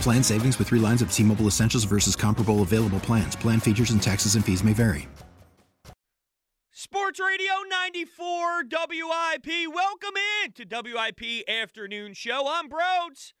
Plan savings with three lines of T Mobile Essentials versus comparable available plans. Plan features and taxes and fees may vary. Sports Radio 94 WIP. Welcome in to WIP Afternoon Show. I'm Broads.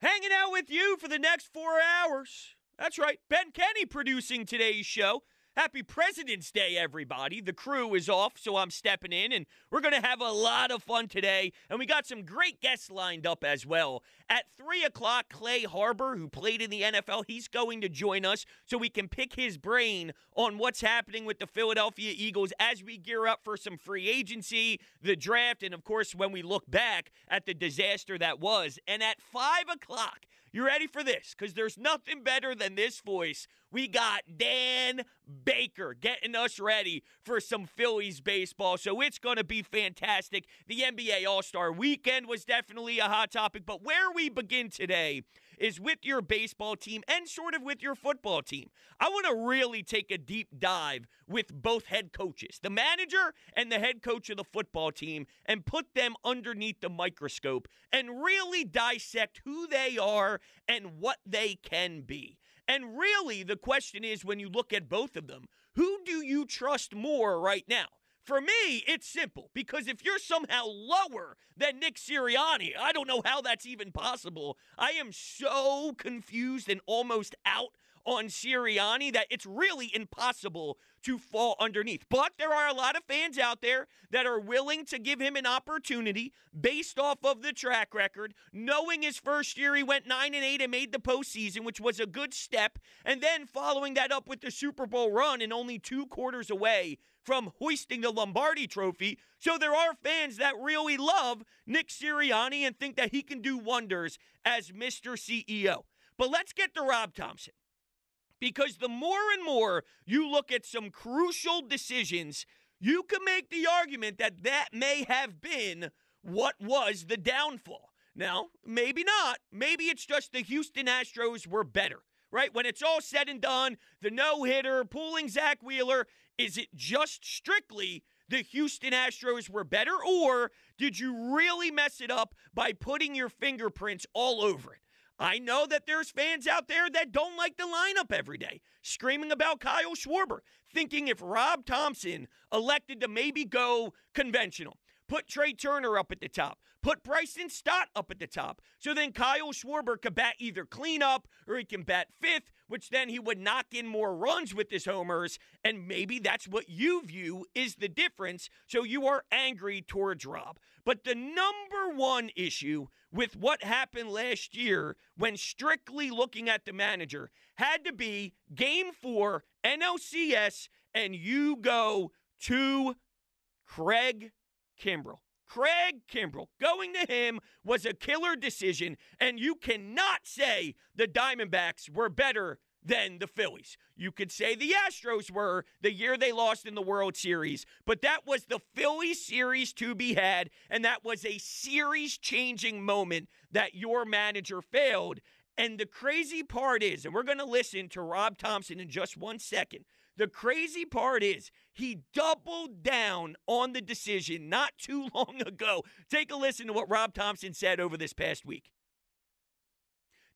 Hanging out with you for the next four hours. That's right. Ben Kenny producing today's show. Happy President's Day, everybody. The crew is off, so I'm stepping in, and we're going to have a lot of fun today. And we got some great guests lined up as well. At 3 o'clock, Clay Harbor, who played in the NFL, he's going to join us so we can pick his brain on what's happening with the Philadelphia Eagles as we gear up for some free agency, the draft, and of course, when we look back at the disaster that was. And at 5 o'clock, you ready for this? Because there's nothing better than this voice. We got Dan Baker getting us ready for some Phillies baseball. So it's going to be fantastic. The NBA All Star weekend was definitely a hot topic. But where we begin today is with your baseball team and sort of with your football team. I want to really take a deep dive with both head coaches, the manager and the head coach of the football team, and put them underneath the microscope and really dissect who they are and what they can be. And really, the question is when you look at both of them, who do you trust more right now? For me, it's simple because if you're somehow lower than Nick Sirianni, I don't know how that's even possible. I am so confused and almost out on Sirianni that it's really impossible to fall underneath. But there are a lot of fans out there that are willing to give him an opportunity based off of the track record, knowing his first year he went 9 and 8 and made the postseason, which was a good step, and then following that up with the Super Bowl run and only two quarters away from hoisting the Lombardi trophy. So there are fans that really love Nick Sirianni and think that he can do wonders as Mr. CEO. But let's get to Rob Thomson Because the more and more you look at some crucial decisions, you can make the argument that that may have been what was the downfall. Now, maybe not. Maybe it's just the Houston Astros were better, right? When it's all said and done, the no hitter, pulling Zach Wheeler, is it just strictly the Houston Astros were better, or did you really mess it up by putting your fingerprints all over it? I know that there's fans out there that don't like the lineup every day, screaming about Kyle Schwarber, thinking if Rob Thomson elected to maybe go conventional, put Trea Turner up at the top, put Bryson Stott up at the top, so then Kyle Schwarber could bat either cleanup or he can bat fifth, which then he would knock in more runs with his homers, and maybe that's what you view is the difference, so you are angry towards Rob. But the number one issue with what happened last year when strictly looking at the manager had to be game four, NLCS, and you go to Craig Kimbrel. Craig Kimbrel. Going to him was a killer decision, and you cannot say the Diamondbacks were better than the Phillies. You could say the Astros were the year they lost in the World Series, but that was the Phillies series to be had, and that was a series changing moment that your manager failed. And the crazy part is, and we're going to listen to Rob Thomson in just one second. The crazy part is he doubled down on the decision not too long ago. Take a listen to what Rob Thomson said over this past week.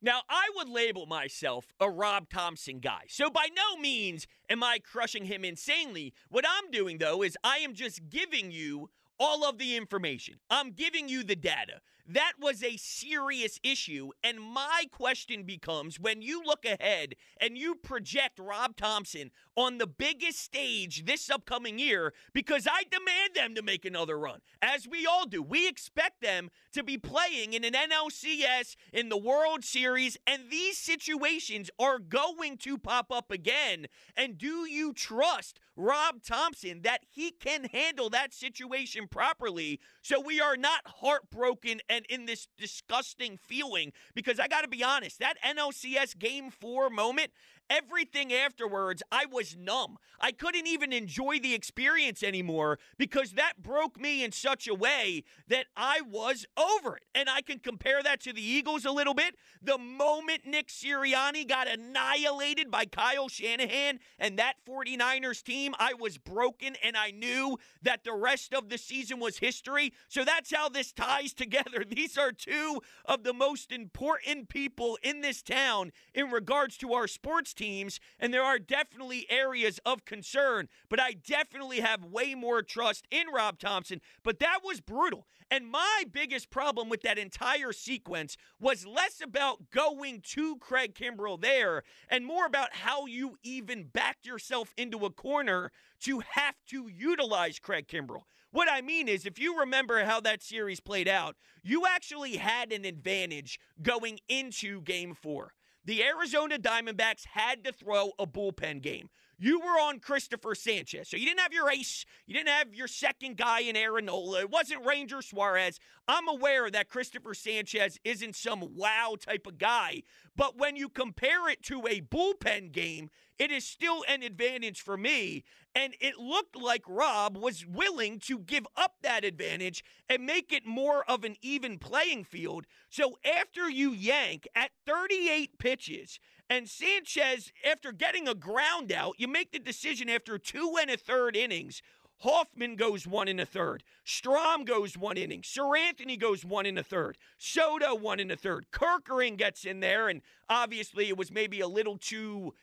Now, I would label myself a Rob Thomson guy. So by no means am I crushing him insanely. What I'm doing, though, is I am just giving you all of the information. I'm giving you the data. That was a serious issue. And my question becomes when you look ahead and you project Rob Thomson on the biggest stage this upcoming year, because I demand them to make another run, as we all do. We expect them to be playing in an NLCS, in the World Series, and these situations are going to pop up again. And do you trust Rob Thomson that he can handle that situation properly so we are not heartbroken and in this disgusting feeling? Because I got to be honest, that NLCS game four moment, Everything afterwards, I was numb. I couldn't even enjoy the experience anymore because that broke me in such a way that I was over it. And I can compare that to the Eagles a little bit. The moment Nick Sirianni got annihilated by Kyle Shanahan and that 49ers team, I was broken and I knew that the rest of the season was history. So that's how this ties together. These are two of the most important people in this town in regards to our sports teams, and there are definitely areas of concern, but I definitely have way more trust in Rob Thomson. But that was brutal. And my biggest problem with that entire sequence was less about going to Craig Kimbrel there and more about how you even backed yourself into a corner to have to utilize Craig Kimbrel. What I mean is, if you remember how that series played out, you actually had an advantage going into game four the Arizona Diamondbacks had to throw a bullpen game. You were on Christopher Sanchez. So you didn't have your ace. You didn't have your second guy in Aaron Nola. It wasn't Ranger Suarez. I'm aware that Christopher Sanchez isn't some wow type of guy. But when you compare it to a bullpen game, it is still an advantage for me. And it looked like Rob was willing to give up that advantage and make it more of an even playing field. So after you yank at 38 pitches, and Sanchez, after getting a ground out, you make the decision after two and a third innings. Hoffman goes one in a third. Strahm goes one inning. Seranthony goes one in a third. Soto one in a third. Kerkering gets in there, and obviously it was maybe a little too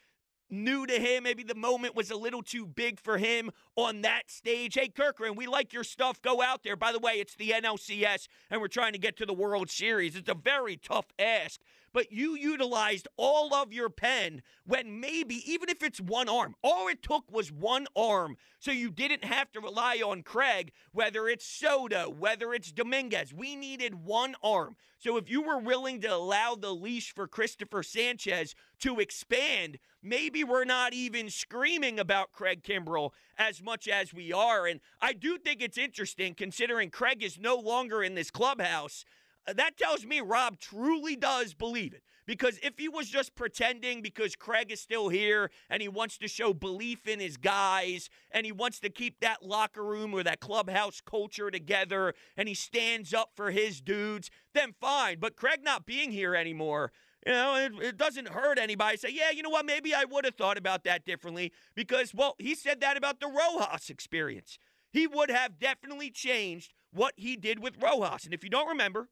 new to him. Maybe the moment was a little too big for him on that stage. Hey, Kerkering, we like your stuff. Go out there. By the way, it's the NLCS, and we're trying to get to the World Series. It's a very tough ask but you utilized all of your pen when maybe, even if it's one arm, all it took was one arm. So you didn't have to rely on Craig, whether it's Soto, whether it's Dominguez. We needed one arm. So if you were willing to allow the leash for Christopher Sanchez to expand, maybe we're not even screaming about Craig Kimbrel as much as we are. And I do think it's interesting considering Craig is no longer in this clubhouse Uh, that tells me Rob truly does believe it. Because if he was just pretending because Craig is still here and he wants to show belief in his guys and he wants to keep that locker room or that clubhouse culture together and he stands up for his dudes, then fine. But Craig not being here anymore, you know, it, it, doesn't hurt anybody. Say, yeah, you know what? Maybe I would have thought about that differently because, well, he said that about the Rojas experience. He would have definitely changed what he did with Rojas. And if you don't remember,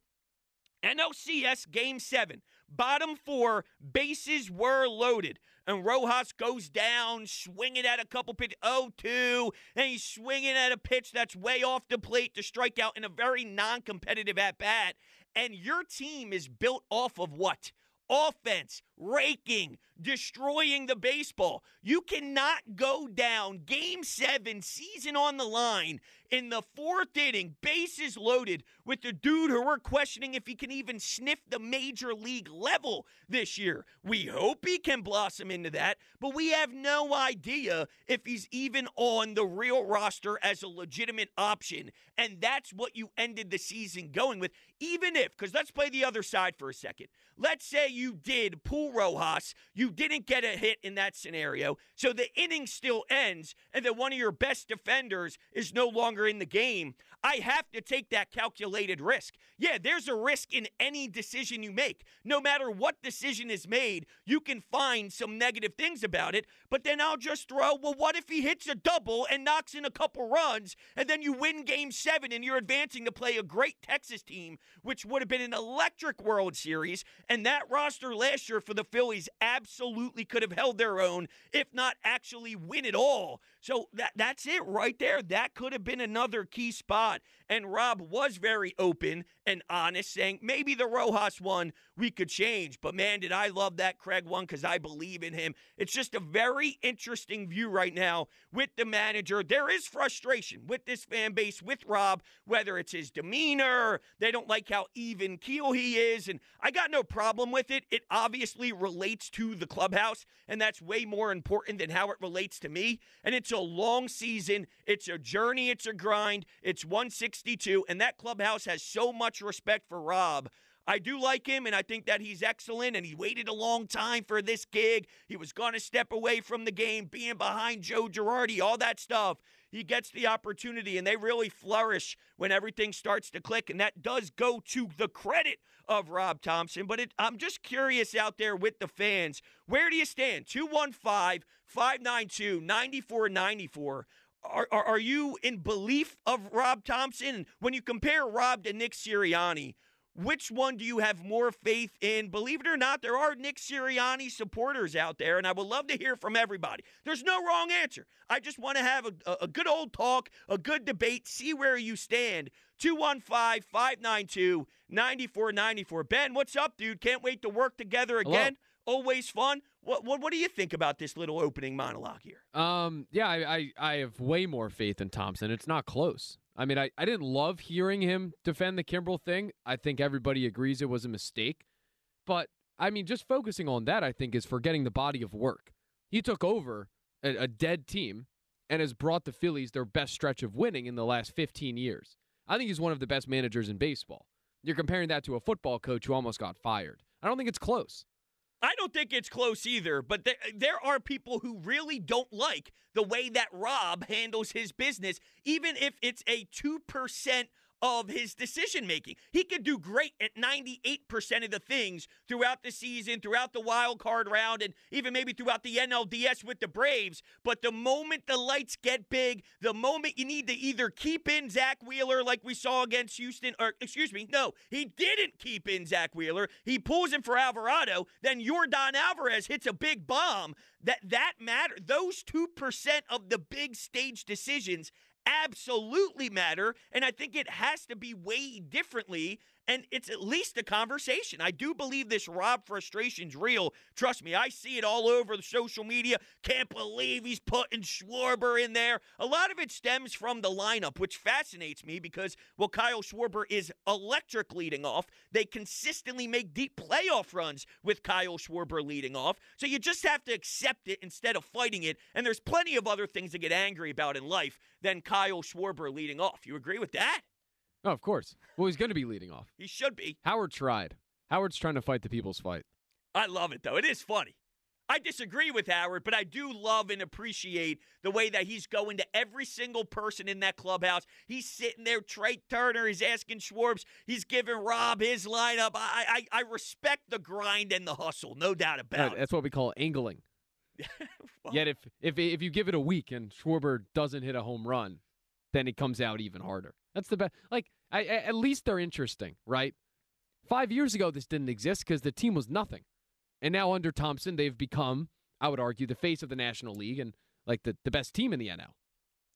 NLCS Game 7, bottom four, bases were loaded. And Rojas goes down, swinging at a couple pitch, 0 2, and he's swinging at a pitch that's way off the plate to strike out in a very non competitive at bat. And your team is built off of what? Offense, raking, destroying the baseball. You cannot go down game seven, season on the line, in the fourth inning, bases loaded, with the dude who we're questioning if he can even sniff the major league level this year. We hope he can blossom into that, but we have no idea if he's even on the real roster as a legitimate option. And that's what you ended the season going with, even if, because let's play the other side for a second. Let's say you did pull Rojas, you didn't get a hit in that scenario, so the inning still ends, and then one of your best defenders is no longer in the game. I have to take that calculated risk. Yeah, there's a risk in any decision you make. No matter what decision is made, you can find some negative things about it, but then I'll just throw, well, what if he hits a double and knocks in a couple runs, and then you win game seven and you're advancing to play a great Texas team, which would have been an electric World Series, and that roster last year for the Phillies absolutely could have held their own, if not actually win it all. So that that's it right there. That could have been another key spot. And Rob was very open and honest, saying maybe the Rojas one we could change. But man, did I love that Craig one because I believe in him. It's just a very interesting view right now with the manager. There is frustration with this fan base, with Rob, whether it's his demeanor, they don't like how even keel he is. And I got no problem with it. It obviously relates to the clubhouse, and that's way more important than how it relates to me. And it's a long season, it's a journey, it's a grind. It's 162, and that clubhouse has so much respect for Rob. I do like him, and I think that he's excellent, and he waited a long time for this gig. He was going to step away from the game, being behind Joe Girardi, all that stuff. He gets the opportunity, and they really flourish when everything starts to click, and that does go to the credit of Rob Thomson. But it, I'm just curious out there with the fans. Where do you stand? 215 592 9494. Are, are, are, you in belief of Rob Thomson? When you compare Rob to Nick Sirianni, which one do you have more faith in? Believe it or not, there are Nick Sirianni supporters out there, and I would love to hear from everybody. There's no wrong answer. I just want to have a, a good old talk, a good debate, see where you stand. 215 592 9494. Ben, what's up, dude? Can't wait to work together again. Hello. Always fun. What, what what do you think about this little opening monologue here? Um, yeah, I, I, I have way more faith in Thomson. It's not close. I mean, I, I didn't love hearing him defend the Kimbrel thing. I think everybody agrees it was a mistake. But I mean, just focusing on that, I think, is forgetting the body of work. He took over a, a dead team and has brought the Phillies their best stretch of winning in the last 15 years. I think he's one of the best managers in baseball. You're comparing that to a football coach who almost got fired. I don't think it's close. I don't think it's close either, but there, there are people who really don't like the way that Rob handles his business, even if it's a 2% of his decision making. He could do great at 98% of the things throughout the season, throughout the wild card round, and even maybe throughout the NLDS with the Braves. But the moment the lights get big, the moment you need to either keep in Zach Wheeler like we saw against Houston, or excuse me, no, he didn't keep in Zach Wheeler. He pulls him for Alvarado. Then Yordan Alvarez hits a big bomb. That that matter. Those two percent of the big stage decisions absolutely matter. And I think it has to be weighed differently and it's at least a conversation. I do believe this Rob frustration's real. Trust me, I see it all over the social media. Can't believe he's putting Schwarber in there. A lot of it stems from the lineup, which fascinates me because, well, Kyle Schwarber is electric leading off. They consistently make deep playoff runs with Kyle Schwarber leading off. So you just have to accept it instead of fighting it. And there's plenty of other things to get angry about in life than Kyle Schwarber leading off. You agree with that? Oh, of course. Well, he's going to be leading off. He should be. Howard tried. Howard's trying to fight the people's fight. I love it, though. It is funny. I disagree with Howard, but I do love and appreciate the way that he's going to every single person in that clubhouse. He's sitting there, Trea Turner, he's asking Schwarbs, he's giving Rob his lineup. I, I, I respect the grind and the hustle, no doubt about it. That's what we call angling. well, Yet if, if if you give it a week and Schwarber doesn't hit a home run, then it comes out even harder. That's the best. Like, I, at least they're interesting, right? Five years ago, this didn't exist because the team was nothing. And now under Thomson, they've become, I would argue, the face of the National League and like the, the best team in the NL.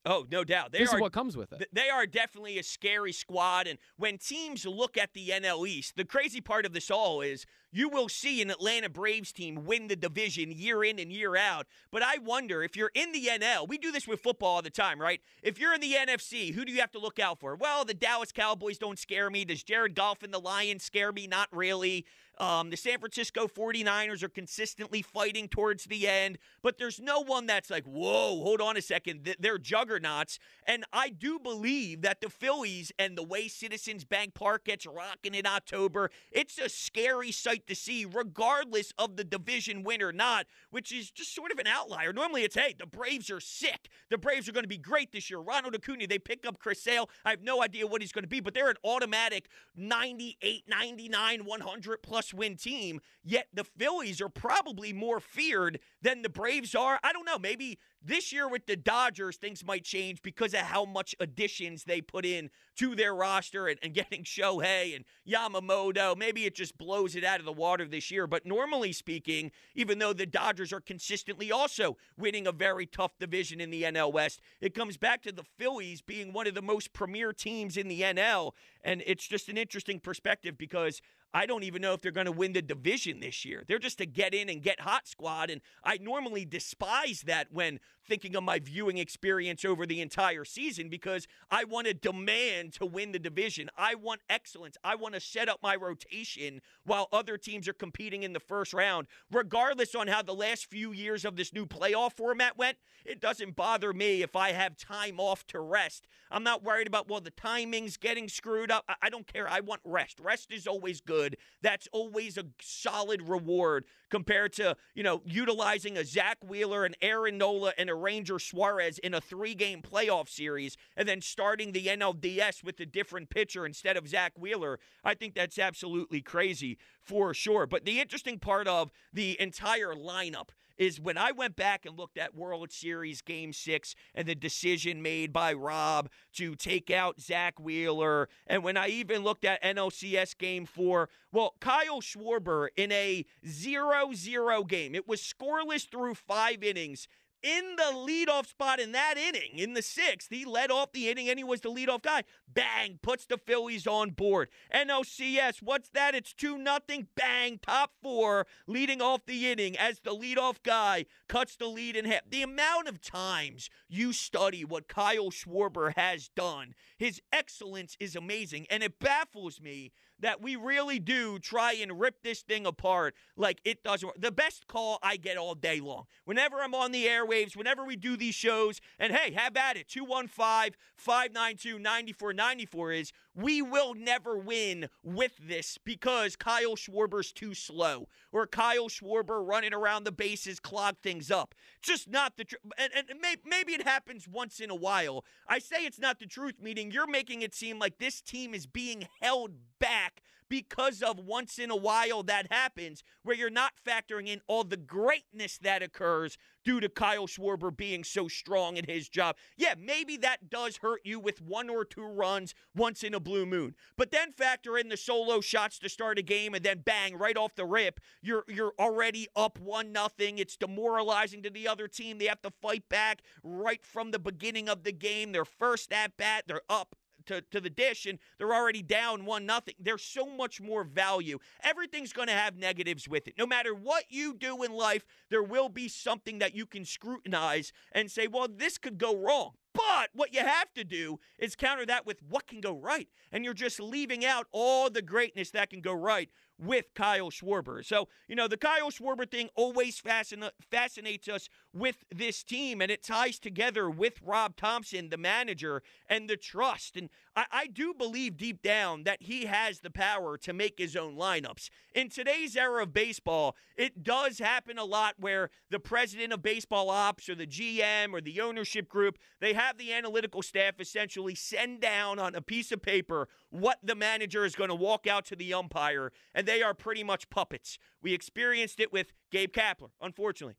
Oh, no doubt. They this are, is what comes with it. They are definitely a scary squad. And when teams look at the NL East, the crazy part of this all is you will see an Atlanta Braves team win the division year in and year out. But I wonder if you're in the NL, we do this with football all the time, right? If you're in the NFC, who do you have to look out for? Well, the Dallas Cowboys don't scare me. Does Jared Goff and the Lions scare me? Not really. Um, the San Francisco 49ers are consistently fighting towards the end, but there's no one that's like, whoa, hold on a second. They're juggernauts. And I do believe that the Phillies and the way Citizens Bank Park gets rocking in October, it's a scary sight to see, regardless of the division win or not, which is just sort of an outlier. Normally it's, hey, the Braves are sick. The Braves are going to be great this year. Ronald Acuna, they pick up Chris Sale. I have no idea what he's going to be, but they're an automatic 98, 99, 100 plus must win team, yet the Phillies are probably more feared than the Braves are. I don't know. Maybe this year with the Dodgers, things might change because of how much additions they put in to their roster and, and, getting Shohei and Yamamoto. Maybe it just blows it out of the water this year. But normally speaking, even though the Dodgers are consistently also winning a very tough division in the NL West, it comes back to the Phillies being one of the most premier teams in the NL. And it's just an interesting perspective because I don't even know if they're going to win the division this year. They're just a get in and get hot squad. And I normally despise that when thinking of my viewing experience over the entire season because I want to demand to win the division. I want excellence. I want to set up my rotation while other teams are competing in the first round. Regardless on how the last few years of this new playoff format went, it doesn't bother me if I have time off to rest. I'm not worried about, well, the timing's getting screwed up. I don't care. I want rest. Rest is always good. That's always a solid reward compared to, you know, utilizing a Zach Wheeler and Aaron Nola and a Ranger Suarez in a three game playoff series and then starting the NLDS with a different pitcher instead of Zach Wheeler. I think that's absolutely crazy for sure. But the interesting part of the entire lineup is when I went back and looked at World Series Game Six and the decision made by Rob to take out Zach Wheeler, and when I even looked at NLCS Game Four, well, Kyle Schwarber in a 0 0 game, it was scoreless through five innings in the leadoff spot in that inning, in the sixth. He led off the inning and he was the leadoff guy. Bang, puts the Phillies on board. NLCS, what's that? It's 2 nothing. Bang, top four, leading off the inning as the leadoff guy cuts the lead in half. The amount of times you study what Kyle Schwarber has done, his excellence is amazing. And it baffles me that we really do try and rip this thing apart like it doesn't work. The best call I get all day long. Whenever I'm on the airwaves, whenever we do these shows, and hey, have at it. 215 592 9494 is we will never win with this because Kyle Schwarber's too slow or Kyle Schwarber running around the bases clog things up. Just not the truth. And, and may- maybe it happens once in a while. I say it's not the truth, meaning you're making it seem like this team is being held back because of once in a while that happens where you're not factoring in all the greatness that occurs due to Kyle Schwarber being so strong in his job. Yeah, maybe that does hurt you with one or two runs once in a blue moon. But then factor in the solo shots to start a game and then bang right off the rip, you're you're already up one nothing. It's demoralizing to the other team. They have to fight back right from the beginning of the game. Their first at bat, they're up to, to the dish and they're already down one nothing. There's so much more value. Everything's going to have negatives with it. No matter what you do in life, there will be something that you can scrutinize and say, well, this could go wrong. But what you have to do is counter that with what can go right. And you're just leaving out all the greatness that can go right with Kyle Schwarber. So, you know, the Kyle Schwarber thing always fascina- fascinates us with this team, and it ties together with Rob Thomson, the manager, and the trust. And I, I do believe deep down that he has the power to make his own lineups. In today's era of baseball, it does happen a lot where the president of baseball ops or the GM or the ownership group, they have the analytical staff essentially send down on a piece of paper what the manager is going to walk out to the umpire, and they are pretty much puppets. We experienced it with Gabe Kapler, unfortunately.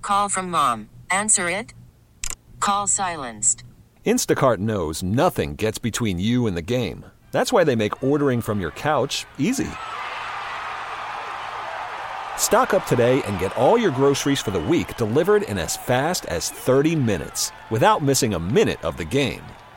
Call from mom. Answer it. Call silenced. Instacart knows nothing gets between you and the game. That's why they make ordering from your couch easy. Stock up today and get all your groceries for the week delivered in as fast as 30 minutes without missing a minute of the game.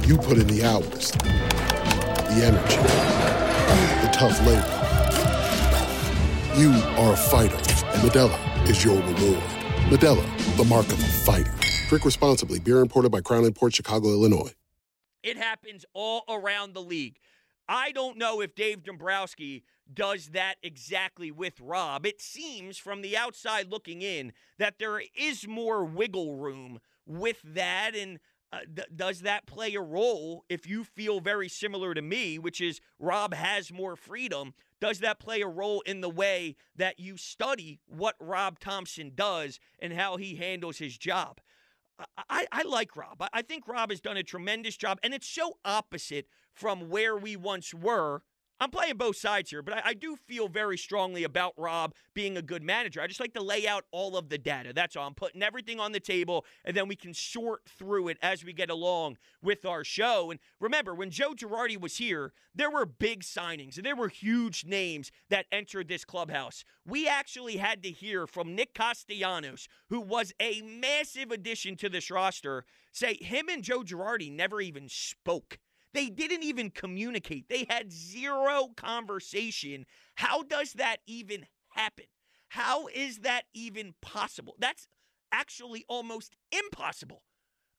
You put in the hours, the energy, the tough labor. You are a fighter, and Modelo is your reward. Modelo, the mark of a fighter. Drink responsibly. Beer imported by Crown Port Chicago, Illinois. It happens all around the league. I don't know if Dave Dombrowski does that exactly with Rob. It seems from the outside looking in that there is more wiggle room with that. And uh, th- does that play a role if you feel very similar to me, which is Rob has more freedom? Does that play a role in the way that you study what Rob Thomson does and how he handles his job? I, I like Rob. I think Rob has done a tremendous job, and it's so opposite from where we once were I'm playing both sides here, but I, I, do feel very strongly about Rob being a good manager. I just like to lay out all of the data. That's all. I'm putting everything on the table, and then we can sort through it as we get along with our show. And remember, when Joe Girardi was here, there were big signings and there were huge names that entered this clubhouse. We actually had to hear from Nick Castellanos, who was a massive addition to this roster, say him and Joe Girardi never even spoke. They didn't even communicate. They had zero conversation. How does that even happen? How is that even possible? That's actually almost impossible.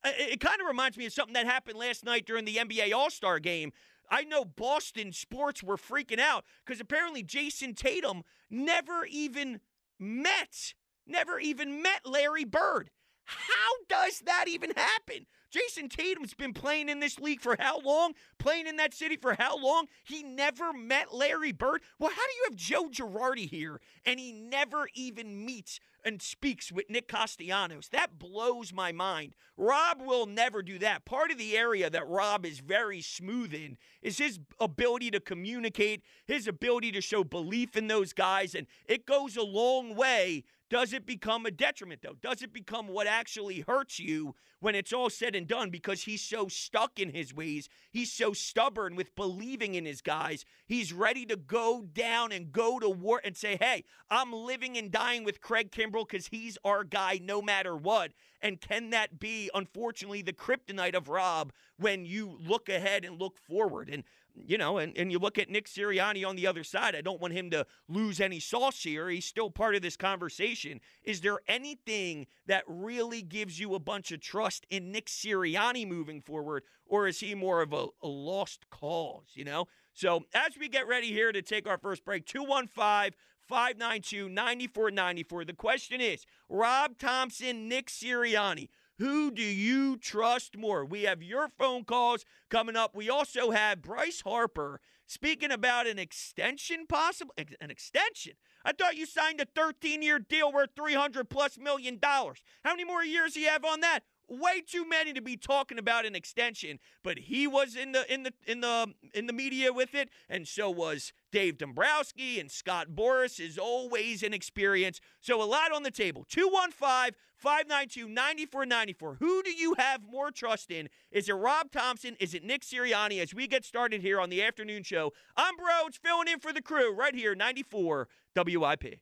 It kind of reminds me of something that happened last night during the NBA All Star game. I know Boston sports were freaking out because apparently Jayson Tatum never even met, never even met Larry Bird. How does that even happen? Jayson Tatum's been playing in this league for how long? Playing in that city for how long? He never met Larry Bird. Well, how do you have Joe Girardi here and he never even meets and speaks with Nick Castellanos? That blows my mind. Rob will never do that. Part of the area that Rob is very smooth in is his ability to communicate, his ability to show belief in those guys, and it goes a long way does it become a detriment, though? Does it become what actually hurts you when it's all said and done because he's so stuck in his ways? He's so stubborn with believing in his guys. He's ready to go down and go to war and say, hey, I'm living and dying with Craig Kimbrel because he's our guy no matter what. And can that be, unfortunately, the kryptonite of Rob when you look ahead and look forward? And you know, and, and you look at Nick Sirianni on the other side. I don't want him to lose any sauce here. He's still part of this conversation. Is there anything that really gives you a bunch of trust in Nick Sirianni moving forward, or is he more of a, a lost cause, you know? So as we get ready here to take our first break, 215 592 9494. The question is Rob Thomson, Nick Sirianni. Who do you trust more? We have your phone calls coming up. We also have Bryce Harper speaking about an extension possible an extension. I thought you signed a 13-year deal worth 300 plus million dollars. How many more years do you have on that? way too many to be talking about an extension, but he was in the in the in the in the media with it, and so was Dave Dombrowski and Scott Boras is always an experience. So a lot on the table. 215 592 9494. Who do you have more trust in? Is it Rob Thomson? Is it Nick Sirianni? As we get started here on the afternoon show, I'm Broads filling in for the crew right here, 94 WIP.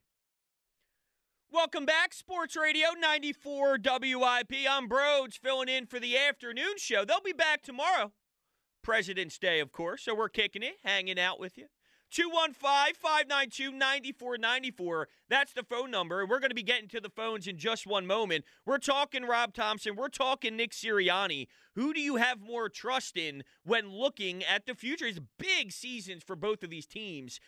Welcome back, Sports Radio 94 WIP. I'm Broads filling in for the afternoon show. They'll be back tomorrow, President's Day, of course. So we're kicking it, hanging out with you. 215 592 9494. That's the phone number. And we're going to be getting to the phones in just one moment. We're talking Rob Thomson. We're talking Nick Sirianni. Who do you have more trust in when looking at the future? It's big seasons for both of these teams.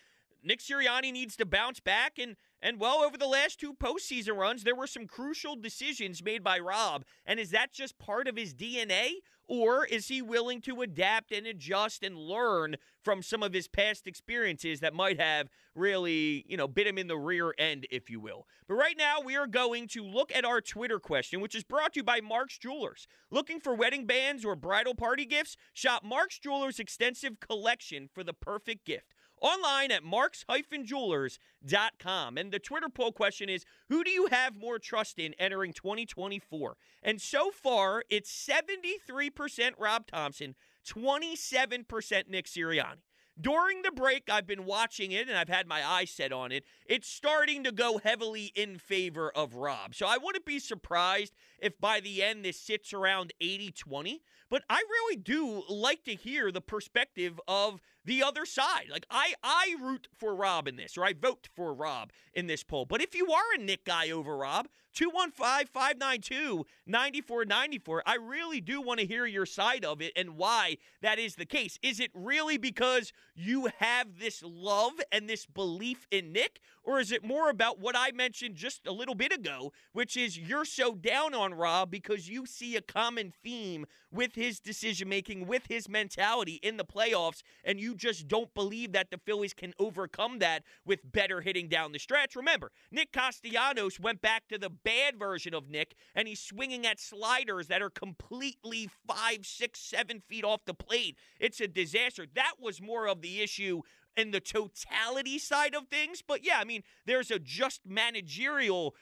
Nick Sirianni needs to bounce back and and well, over the last two postseason runs, there were some crucial decisions made by Rob. And is that just part of his DNA? Or is he willing to adapt and adjust and learn from some of his past experiences that might have really, you know, bit him in the rear end, if you will? But right now, we are going to look at our Twitter question, which is brought to you by Mark's Jewelers. Looking for wedding bands or bridal party gifts? Shop Mark's Jewelers' extensive collection for the perfect gift online at marks-jewelers.com. And the Twitter poll question is, who do you have more trust in entering 2024? And so far, it's 73% Rob Thomson, 27% Nick Sirianni. during the break, I've been watching it and I've had my eyes set on it. It's starting to go heavily in favor of Rob. So I wouldn't be surprised if by the end this sits around 80 20. But I really do like to hear the perspective of the other side. Like I, I root for Rob in this, or I vote for Rob in this poll. But if you are a Nick guy over Rob, 215 592 9494, I really do want to hear your side of it and why that is the case. Is it really because you have this love and this belief in Nick? Or is it more about what I mentioned just a little bit ago, which is you're so down on Rob because you see a common theme with his decision making, with his mentality in the playoffs, and you just don't believe that the Phillies can overcome that with better hitting down the stretch? Remember, Nick Castellanos went back to the bad version of Nick, and he's swinging at sliders that are completely five, six, seven feet off the plate. It's a disaster. That was more of the issue in the totality side of things. But yeah, I mean, there's a just managerial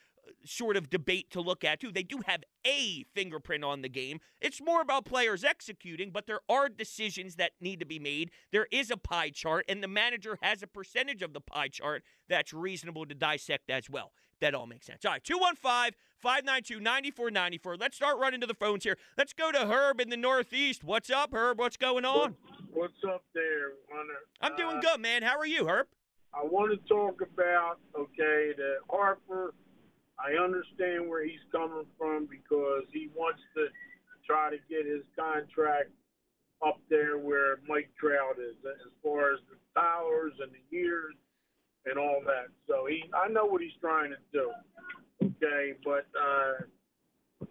sort of debate to look at too. They do have a fingerprint on the game. It's more about players executing, but there are decisions that need to be made. There is a pie chart, and the manager has a percentage of the pie chart that's reasonable to dissect as well. That all makes sense. All right, 215 592 9494. Let's start running to the phones here. Let's go to Herb in the Northeast. What's up, Herb? What's going on? What's up there, Hunter? I'm doing Uh, good, man. How are you, Herb? I want to talk about okay the Harper. I understand where he's coming from because he wants to try to get his contract up there where Mike Trout is, as far as the dollars and the years and all that. So he, I know what he's trying to do. Okay, but uh,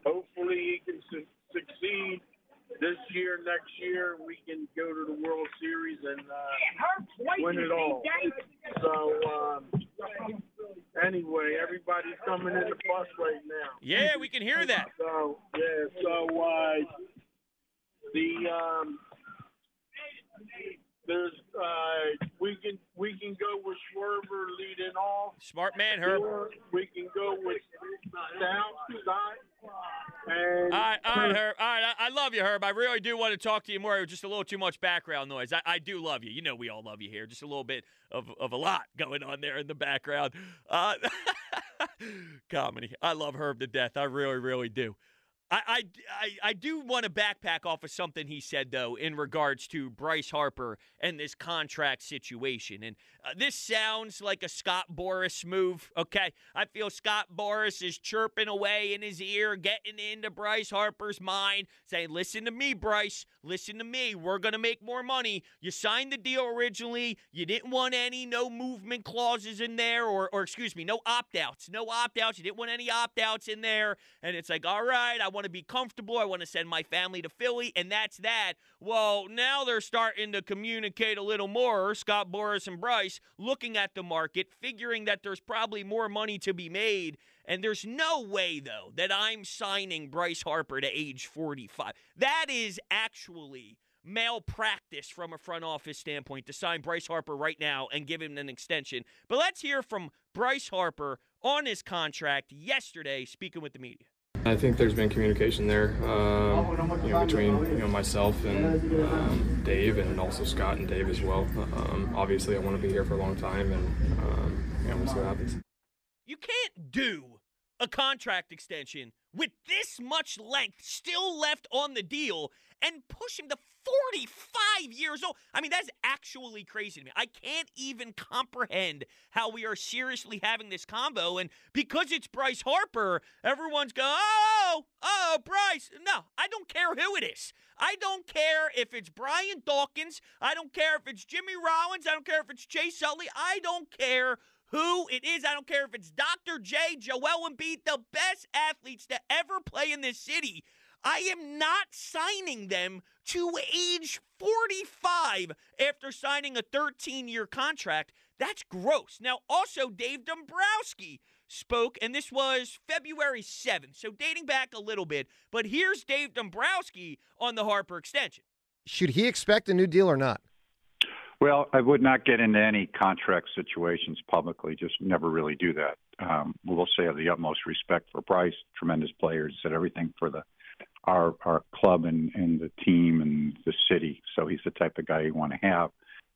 hopefully he can su- succeed this year. Next year we can go to the World Series and uh, win it all. So um, anyway, everybody's coming in the bus right now. Yeah, we can hear that. So yeah, so uh, the um, there's uh, we can we can go with Schwarber leading off. Smart man, Herb. Or we can go with Scott, and All right, all right, Herb. All right, I, I love you, Herb. I really do want to talk to you more. Just a little too much background noise. I, I do love you. You know we all love you here. Just a little bit of, of a lot going on there in the background. Uh, comedy. I love Herb to death. I really, really do. I, I, I, do want to backpack off of something he said, though, in regards to Bryce Harper and this contract situation. And uh, this sounds like a Scott Boras move, okay? I feel Scott Boras is chirping away in his ear, getting into Bryce Harper's mind, saying, Listen to me, Bryce. Listen to me. We're going to make more money. You signed the deal originally. You didn't want any no movement clauses in there, or, or excuse me, no opt outs. No opt outs. You didn't want any opt outs in there. And it's like, all right, I want to be comfortable. I want to send my family to Philly, and that's that. Well, now they're starting to communicate a little more. Scott Boras and Bryce looking at the market, figuring that there's probably more money to be made. And there's no way, though, that I'm signing Bryce Harper to age 45. That is actually malpractice from a front office standpoint to sign Bryce Harper right now and give him an extension. But let's hear from Bryce Harper on his contract yesterday, speaking with the media. I think there's been communication there, um, you know, between you know myself and um, Dave, and also Scott and Dave as well. Um, obviously, I want to be here for a long time, and um, you know, we'll see what happens. You can't do a contract extension with this much length still left on the deal and push him to 45 years old. I mean, that's actually crazy to me. I can't even comprehend how we are seriously having this combo. And because it's Bryce Harper, everyone's going, oh, oh, Bryce. No, I don't care who it is. I don't care if it's Brian Dawkins. I don't care if it's Jimmy Rollins. I don't care if it's Chase Utley. I don't care who it is. I don't care if it's Dr. J, Joel Embiid, the best athletes to ever play in this city. I am not signing them to age 45 after signing a 13 year contract. That's gross. Now, also, Dave Dombrowski spoke, and this was February 7th, so dating back a little bit. But here's Dave Dombrowski on the Harper extension. Should he expect a new deal or not? Well, I would not get into any contract situations publicly. Just never really do that. Um, we'll say I have the utmost respect for Bryce, tremendous players, did everything for the our our club and, and the team and the city. So he's the type of guy you want to have.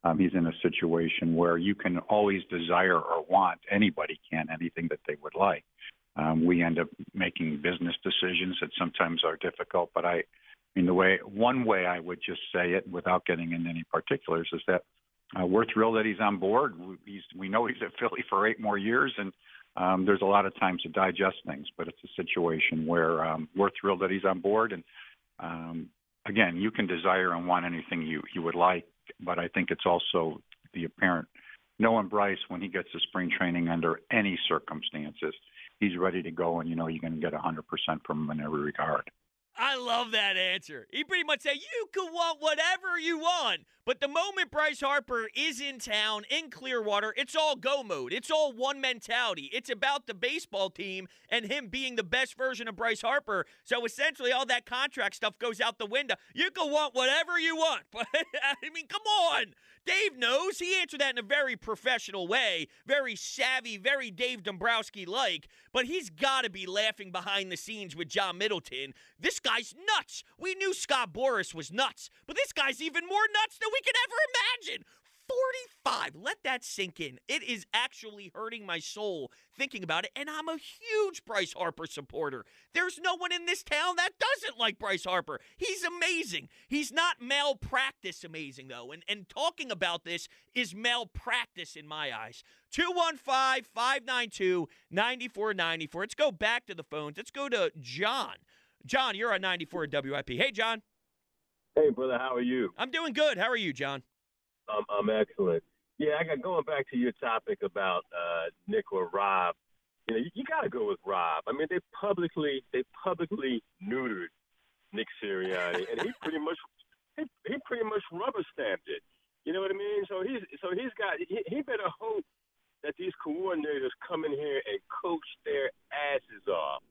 um, he's in a situation where you can always desire or want anybody can anything that they would like. Um, we end up making business decisions that sometimes are difficult, but I, I mean, the way one way I would just say it without getting into any particulars is that uh, we're thrilled that he's on board. He's, we know he's at Philly for eight more years, and um, there's a lot of times to digest things. But it's a situation where um, we're thrilled that he's on board, and um, again, you can desire and want anything you you would like, but I think it's also the apparent knowing Bryce when he gets to spring training under any circumstances, he's ready to go, and you know you're going to get 100% from him in every regard. I love that answer. He pretty much said, You can want whatever you want. But the moment Bryce Harper is in town, in Clearwater, it's all go mode. It's all one mentality. It's about the baseball team and him being the best version of Bryce Harper. So essentially, all that contract stuff goes out the window. You can want whatever you want. But I mean, come on. Dave knows. He answered that in a very professional way, very savvy, very Dave Dombrowski like. But he's got to be laughing behind the scenes with John Middleton. This guy's nuts. We knew Scott Boras was nuts, but this guy's even more nuts than we could ever imagine. 45. Let that sink in. It is actually hurting my soul thinking about it, and I'm a huge Bryce Harper supporter. There's no one in this town that doesn't like Bryce Harper. He's amazing. He's not malpractice amazing, though, and, and talking about this is malpractice in my eyes. 215 592 9494. Let's go back to the phones. Let's go to John. John, you're on 94 WIP. Hey, John. Hey, brother, how are you? I'm doing good. How are you, John? Um, I'm excellent. Yeah, I got going back to your topic about uh, Nick or Rob. You know, you, you got to go with Rob. I mean, they publicly they publicly neutered Nick Sirianni, and he pretty much he, he pretty much rubber stamped it. You know what I mean? So he's so he's got he, he better hope that these coordinators come in here and coach their asses off.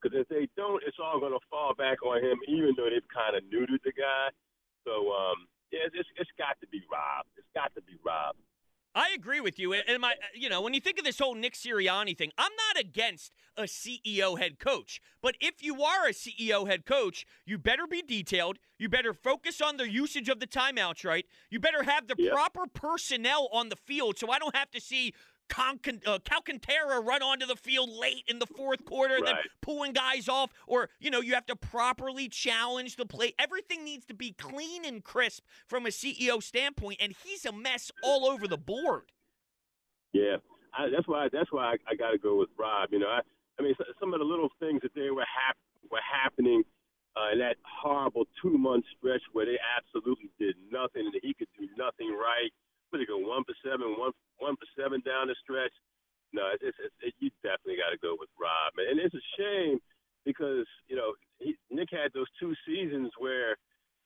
Because if they don't, it's all going to fall back on him, even though they've kind of neutered the guy. So um, yeah, it's, it's got to be Rob. It's got to be Rob. I agree with you. And my, uh, you know, when you think of this whole Nick Sirianni thing, I'm not against a CEO head coach. But if you are a CEO head coach, you better be detailed. You better focus on the usage of the timeouts right. You better have the yep. proper personnel on the field so I don't have to see Con- uh, Calcaterra run onto the field late in the fourth quarter, right. then pulling guys off, or you know you have to properly challenge the play. Everything needs to be clean and crisp from a CEO standpoint, and he's a mess all over the board. Yeah, I, that's why that's why I, I got to go with Rob. You know, I, I mean some of the little things that they were hap- were happening uh, in that horrible two month stretch where they absolutely did nothing and he could do nothing right one for seven, one one for seven down the stretch. No, it's, it's, it's it, you definitely got to go with Rob. And it's a shame because you know he, Nick had those two seasons where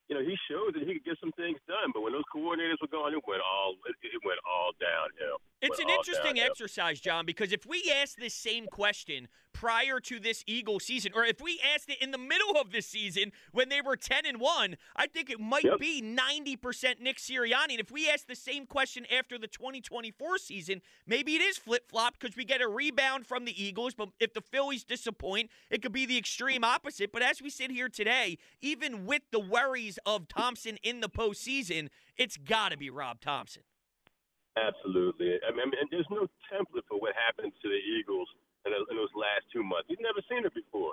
you know, he showed that he could get some things done. But when those coordinators were gone, it went all it, went all downhill. It's an interesting downhill. exercise, John, because if we asked this same question prior to this Eagle season, or if we asked it in the middle of this season when they were ten and one, I think it might yep. be ninety percent Nick Sirianni. And if we ask the same question after the 2024 season, maybe it is flip flop because we get a rebound from the Eagles. But if the Phillies disappoint, it could be the extreme opposite. But as we sit here today, even with the worries of Thomson in the postseason, it's got to be Rob Thomson. Absolutely. I mean, and there's no template for what happened to the Eagles in, those last two months. You've never seen it before.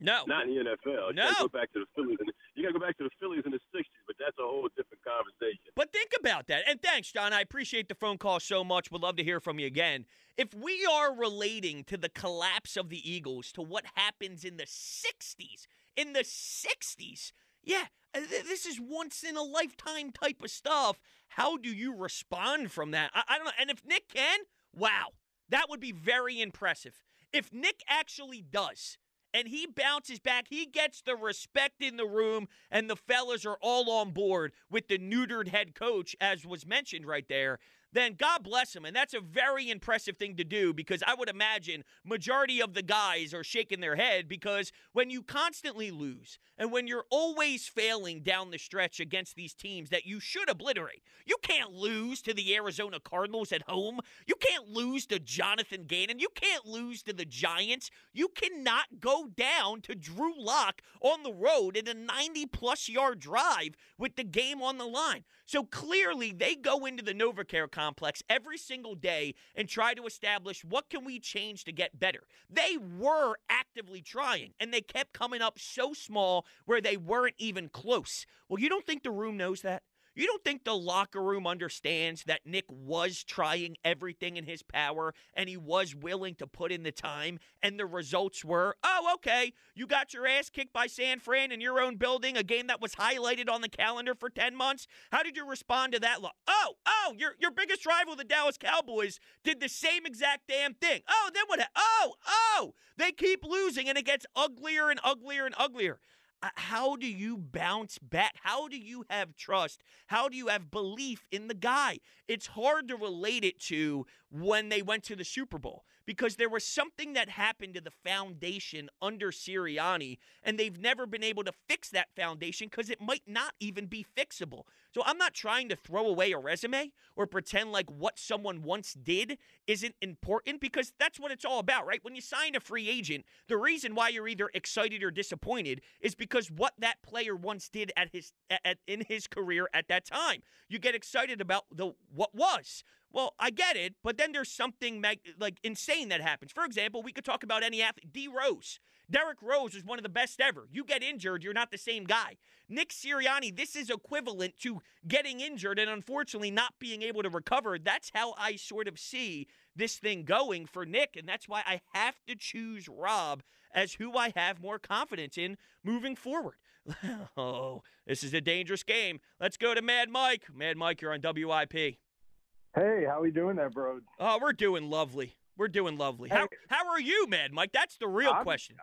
No, not in the NFL. You no, gotta go back to the Phillies. And you got to go back to the Phillies in the '60s, but that's a whole different conversation. But think about that. And thanks, John. I appreciate the phone call so much. Would love to hear from you again. If we are relating to the collapse of the Eagles to what happens in the '60s, in the '60s, yeah, Uh, this is once in a lifetime type of stuff. How do you respond from that? I, I, don't know. And if Nick can, wow, that would be very impressive. If Nick actually does, and he bounces back, he gets the respect in the room, and the fellas are all on board with the neutered head coach, as was mentioned right there. Then God bless him. And that's a very impressive thing to do because I would imagine majority of the guys are shaking their head because when you constantly lose and when you're always failing down the stretch against these teams that you should obliterate, you can't lose to the Arizona Cardinals at home. You can't lose to Jonathan Gannon. You can't lose to the Giants. You cannot go down to Drew Lock on the road in a 90 plus yard drive with the game on the line. So clearly they go into the NovaCare complex every single day and try to establish what can we change to get better. They were actively trying and they kept coming up so small where they weren't even close. Well, you don't think the room knows that? You don't think the locker room understands that Nick was trying everything in his power and he was willing to put in the time and the results were, oh, okay, you got your ass kicked by San Fran in your own building, a game that was highlighted on the calendar for 10 months? How did you respond to that? Oh, oh, your, your biggest rival, the Dallas Cowboys, did the same exact damn thing. Oh, then what? Oh, oh, they keep losing and it gets uglier and uglier and uglier. Uh, how do you bounce back? How do you have trust? How do you have belief in the guy? It's hard to relate it to when they went to the Super Bowl because there was something that happened to the foundation under Sirianni, and they've never been able to fix that foundation because it might not even be fixable. So I'm not trying to throw away a resume or pretend like what someone once did isn't important because that's what it's all about, right? When you sign a free agent, the reason why you're either excited or disappointed is because what that player once did at his at, in his career at that time. You get excited about the what was. Well, I get it, but then there's something mag- like insane that happens. For example, we could talk about any athlete. D Rose. Derrick Rose is one of the best ever. You get injured, you're not the same guy. Nick Sirianni, this is equivalent to getting injured and unfortunately not being able to recover. That's how I sort of see this thing going for Nick, and that's why I have to choose Rob as who I have more confidence in moving forward. oh, this is a dangerous game. Let's go to Mad Mike. Mad Mike, you're on WIP. Hey, how are we doing there, bro? Oh, we're doing lovely. We're doing lovely. How how are you, Mad Mike? That's the real I'm- question.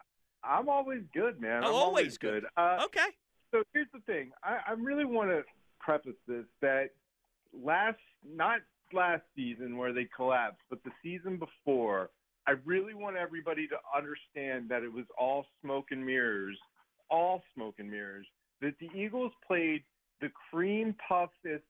I'm always good, man. Oh, I'm always good. Uh, okay. So here's the thing. I, I really want to preface this that last, not last season where they collapsed, but the season before, I really want everybody to understand that it was all smoke and mirrors, all smoke and mirrors. That the Eagles played the cream puffest,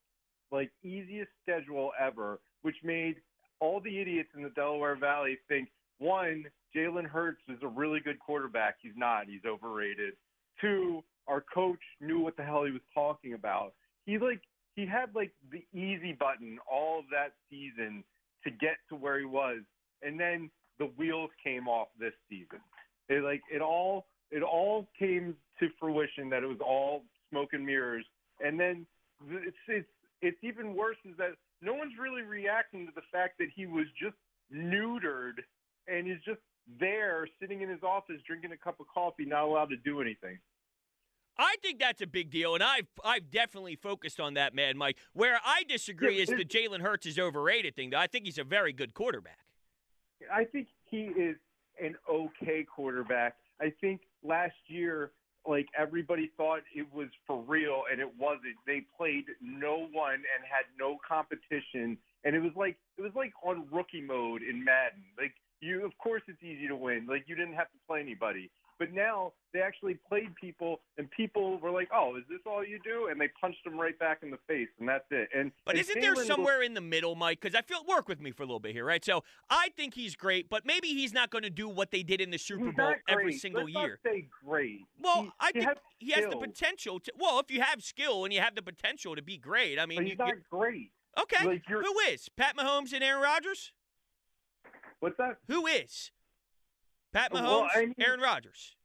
like easiest schedule ever, which made all the idiots in the Delaware Valley think one, Jalen Hurts is a really good quarterback. He's not. He's overrated. Two, our coach knew what the hell he was talking about. He like he had like the easy button all of that season to get to where he was, and then the wheels came off this season. It like it all it all came to fruition that it was all smoke and mirrors, and then it's it's it's even worse is that no one's really reacting to the fact that he was just neutered and is just there sitting in his office drinking a cup of coffee, not allowed to do anything. I think that's a big deal, and I've I've definitely focused on that, Mad Mike. Where I disagree Yeah, is the Jalen Hurts is overrated thing. Though I think he's a very good quarterback. I think he is an okay quarterback. I think last year, like everybody thought it was for real, and it wasn't. They played no one and had no competition, and it was like it was like on rookie mode in Madden. Like you, of course, it's easy to win. Like you didn't have to play anybody. But now they actually played people, and people were like, "Oh, is this all you do?" And they punched them right back in the face, and that's it. And But and isn't there somewhere in the middle, Mike? Because I feel work with me for a little bit here, right? So I think he's great, but maybe he's not going to do what they did in the Super Bowl not every single Let's not year. say great. Well, He- I he think he has the potential to. Well, if you have skill and you have the potential to be great, I mean, But you, he's not you- great. okay. Like, Who is Pat Mahomes and Aaron Rodgers? What's that? Who is Pat oh, Mahomes, Well, I mean- Aaron Rodgers?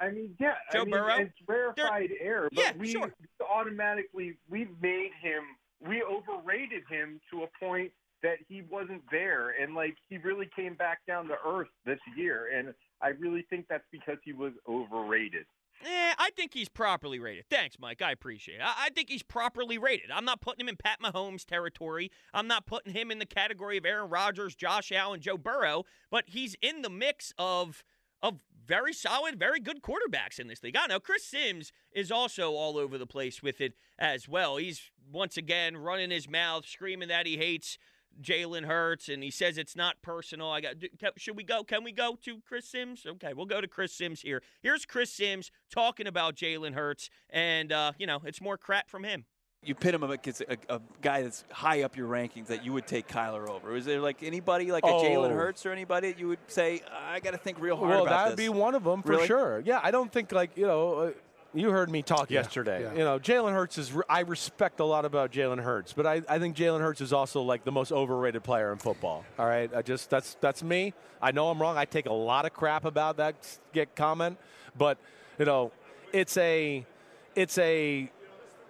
I mean, yeah, Joe I mean, Burrow? It's rarefied air, but Yeah, we sure. automatically we made him, we overrated him to a point that he wasn't there, and like he really came back down to earth this year, and I really think that's because he was overrated. Eh, I think he's properly rated. Thanks, Mike. I appreciate it. I, I think he's properly rated. I'm not putting him in Pat Mahomes territory. I'm not putting him in the category of Aaron Rodgers, Josh Allen, Joe Burrow, but he's in the mix of of very solid, very good quarterbacks in this league. I know Chris Sims is also all over the place with it as well. He's once again running his mouth, screaming that he hates Jalen Hurts, and he says it's not personal. I got. Should we go? Can we go to Chris Sims? Okay, we'll go to Chris Sims here. Here's Chris Sims talking about Jalen Hurts, and uh, you know it's more crap from him. You pit him against a, a, guy that's high up your rankings that you would take Kyler over. Is there like anybody like a oh. Jalen Hurts or anybody that you would say I got to think real hard well, about that'd be one of them for really? sure. Yeah, I don't think like you know. Uh, you heard me talk yeah, yesterday. Yeah. You know, Jalen Hurts is. I respect a lot about Jalen Hurts, but I, I think Jalen Hurts is also like the most overrated player in football. All right, I just that's that's me. I know I'm wrong. I take a lot of crap about that get comment, but you know, it's a it's a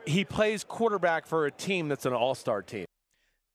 he plays quarterback for a team that's an all-star team.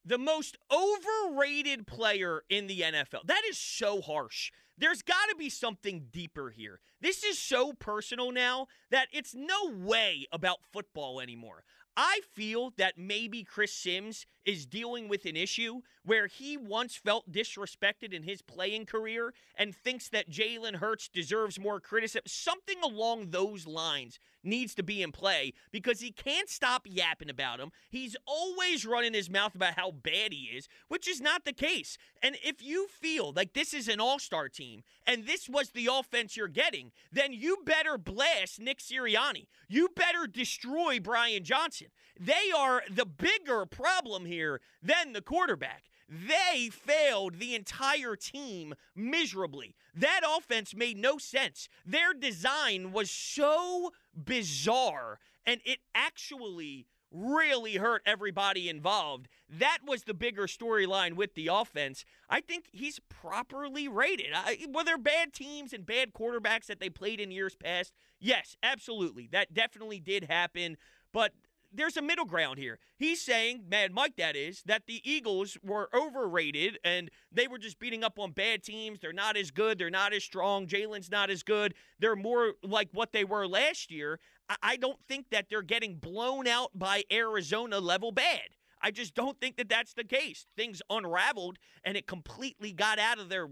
The most overrated player in the NFL. That is so harsh. There's got to be something deeper here. This is so personal now that it's no way about football anymore. I feel that maybe Chris Sims is dealing with an issue where he once felt disrespected in his playing career and thinks that Jalen Hurts deserves more criticism. Something along those lines needs to be in play because he can't stop yapping about him. He's always running his mouth about how bad he is, which is not the case. And if you feel like this is an all star team and this was the offense you're getting, then you better blast Nick Sirianni. You better destroy Brian Johnson. They are the bigger problem here than the quarterback. They failed the entire team miserably. That offense made no sense. Their design was so bizarre, and it actually really hurt everybody involved. That was the bigger storyline with the offense. I think he's properly rated. I, were there bad teams and bad quarterbacks that they played in years past? Yes, absolutely. That definitely did happen. But there's a middle ground here. He's saying, Mad Mike, that is, that the Eagles were overrated and they were just beating up on bad teams. They're not as good. They're not as strong. Jalen's not as good. They're more like what they were last year. I don't think that they're getting blown out by Arizona level bad. I just don't think that that's the case. Things unraveled and it completely got out of their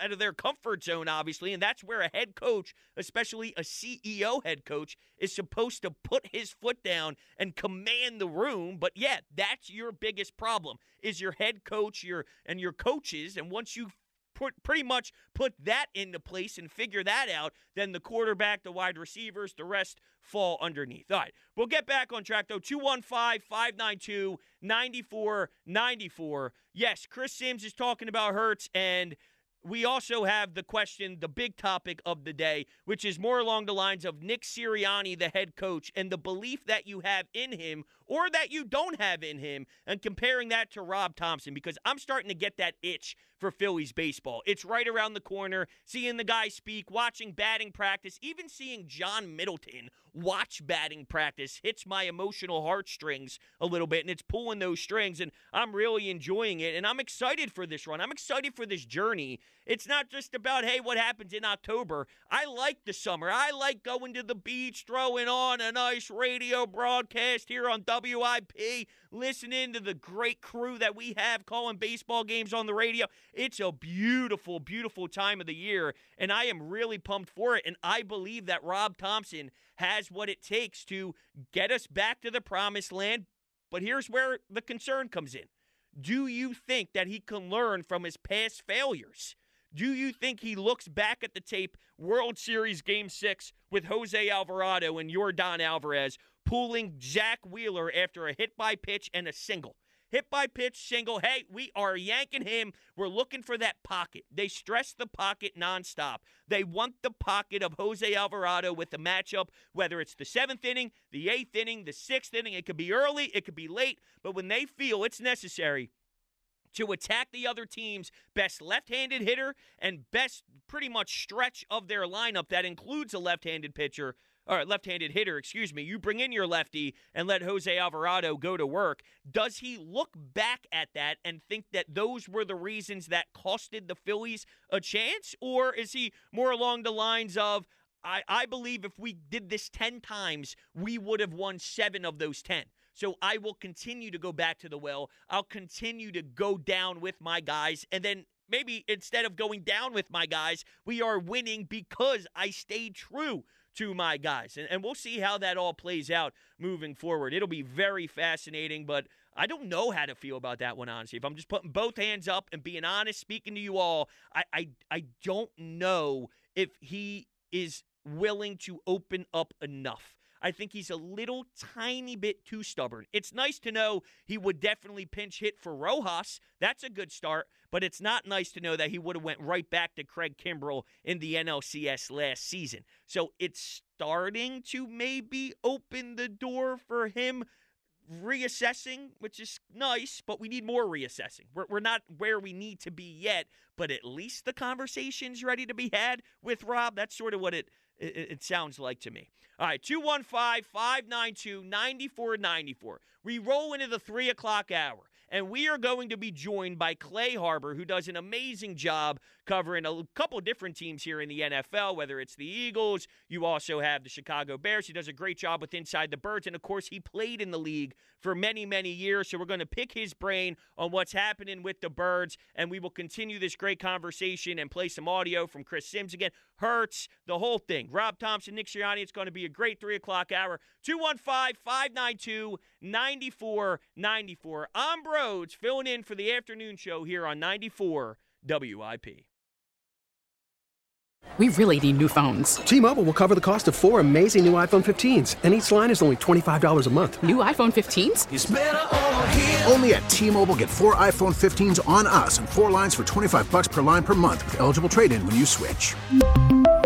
out of their comfort zone, obviously, and that's where a head coach, especially a CEO head coach, is supposed to put his foot down and command the room. But yeah, that's your biggest problem is your head coach, your and your coaches. And once you put pretty much put that into place and figure that out, then the quarterback, the wide receivers, the rest fall underneath. All right, we'll get back on track though. 215 592 9494. Yes, Chris Sims is talking about Hurts, and we also have the question, the big topic of the day, which is more along the lines of Nick Sirianni, the head coach, and the belief that you have in him or that you don't have in him, and comparing that to Rob Thomson because I'm starting to get that itch for Phillies baseball. It's right around the corner. Seeing the guy speak, watching batting practice, even seeing John Middleton watch batting practice hits my emotional heartstrings a little bit, and it's pulling those strings, and I'm really enjoying it, and I'm excited for this run. I'm excited for this journey. It's not just about, hey, what happens in October. I like the summer. I like going to the beach, throwing on a nice radio broadcast here on WIP, listening to the great crew that we have calling baseball games on the radio. It's a beautiful, beautiful time of the year, and I am really pumped for it. And I believe that Rob Thomson has what it takes to get us back to the promised land. But here's where the concern comes in. Do you think that he can learn from his past failures? Do you think he looks back at the tape, World Series Game 6, with Jose Alvarado and Yordan Alvarez pulling Zack Wheeler after a hit by pitch and a single? Hit by pitch, single. Hey, we are yanking him. We're looking for that pocket. They stress the pocket nonstop. They want the pocket of Jose Alvarado with the matchup, whether it's the seventh inning, the eighth inning, the sixth inning. It could be early, it could be late, but when they feel it's necessary, to attack the other team's best left handed hitter and best pretty much stretch of their lineup that includes a left handed pitcher. Or left handed hitter, excuse me. You bring in your lefty and let Jose Alvarado go to work. Does he look back at that and think that those were the reasons that costed the Phillies a chance? Or is he more along the lines of, I, I believe if we did this 10 times, we would have won seven of those 10. So I will continue to go back to the well. I'll continue to go down with my guys. And then maybe instead of going down with my guys, we are winning because I stayed true to my guys. And, and we'll see how that all plays out moving forward. It'll be very fascinating, but I don't know how to feel about that one, honestly. If I'm just putting both hands up and being honest, speaking to you all, I, I, I don't know if he is willing to open up enough. I think he's a little tiny bit too stubborn. It's nice to know he would definitely pinch hit for Rojas. That's a good start, but it's not nice to know that he would have went right back to Craig Kimbrel in the NLCS last season. So it's starting to maybe open the door for him reassessing, which is nice, but we need more reassessing. We're, we're not where we need to be yet, but at least the conversation's ready to be had with Rob. That's sort of what it, it, it sounds like to me. All right, 215 592 9494. We roll into the 3 o'clock hour and we are going to be joined by Clay Harbor, who does an amazing job covering a couple different teams here in the NFL, whether it's the Eagles, you also have the Chicago Bears. He does a great job with Inside the Birds, and of course, he played in the league for many, many years. So we're going to pick his brain on what's happening with the Birds, and we will continue this great conversation and play some audio from Chris Sims again. Hurts, the whole thing. Rob Thomson, Nick Sirianni. It's going to be a great 3 o'clock hour. 215 592 9494. I'm Rhodes filling in for the afternoon show here on 94 WIP. We really need new phones. T-Mobile will cover the cost of four amazing new iPhone 15s, and each line is only $25 a month. New iPhone 15s? Only at T-Mobile get four iPhone 15s on us and four lines for 25 bucks per line per month with eligible trade-in when you switch.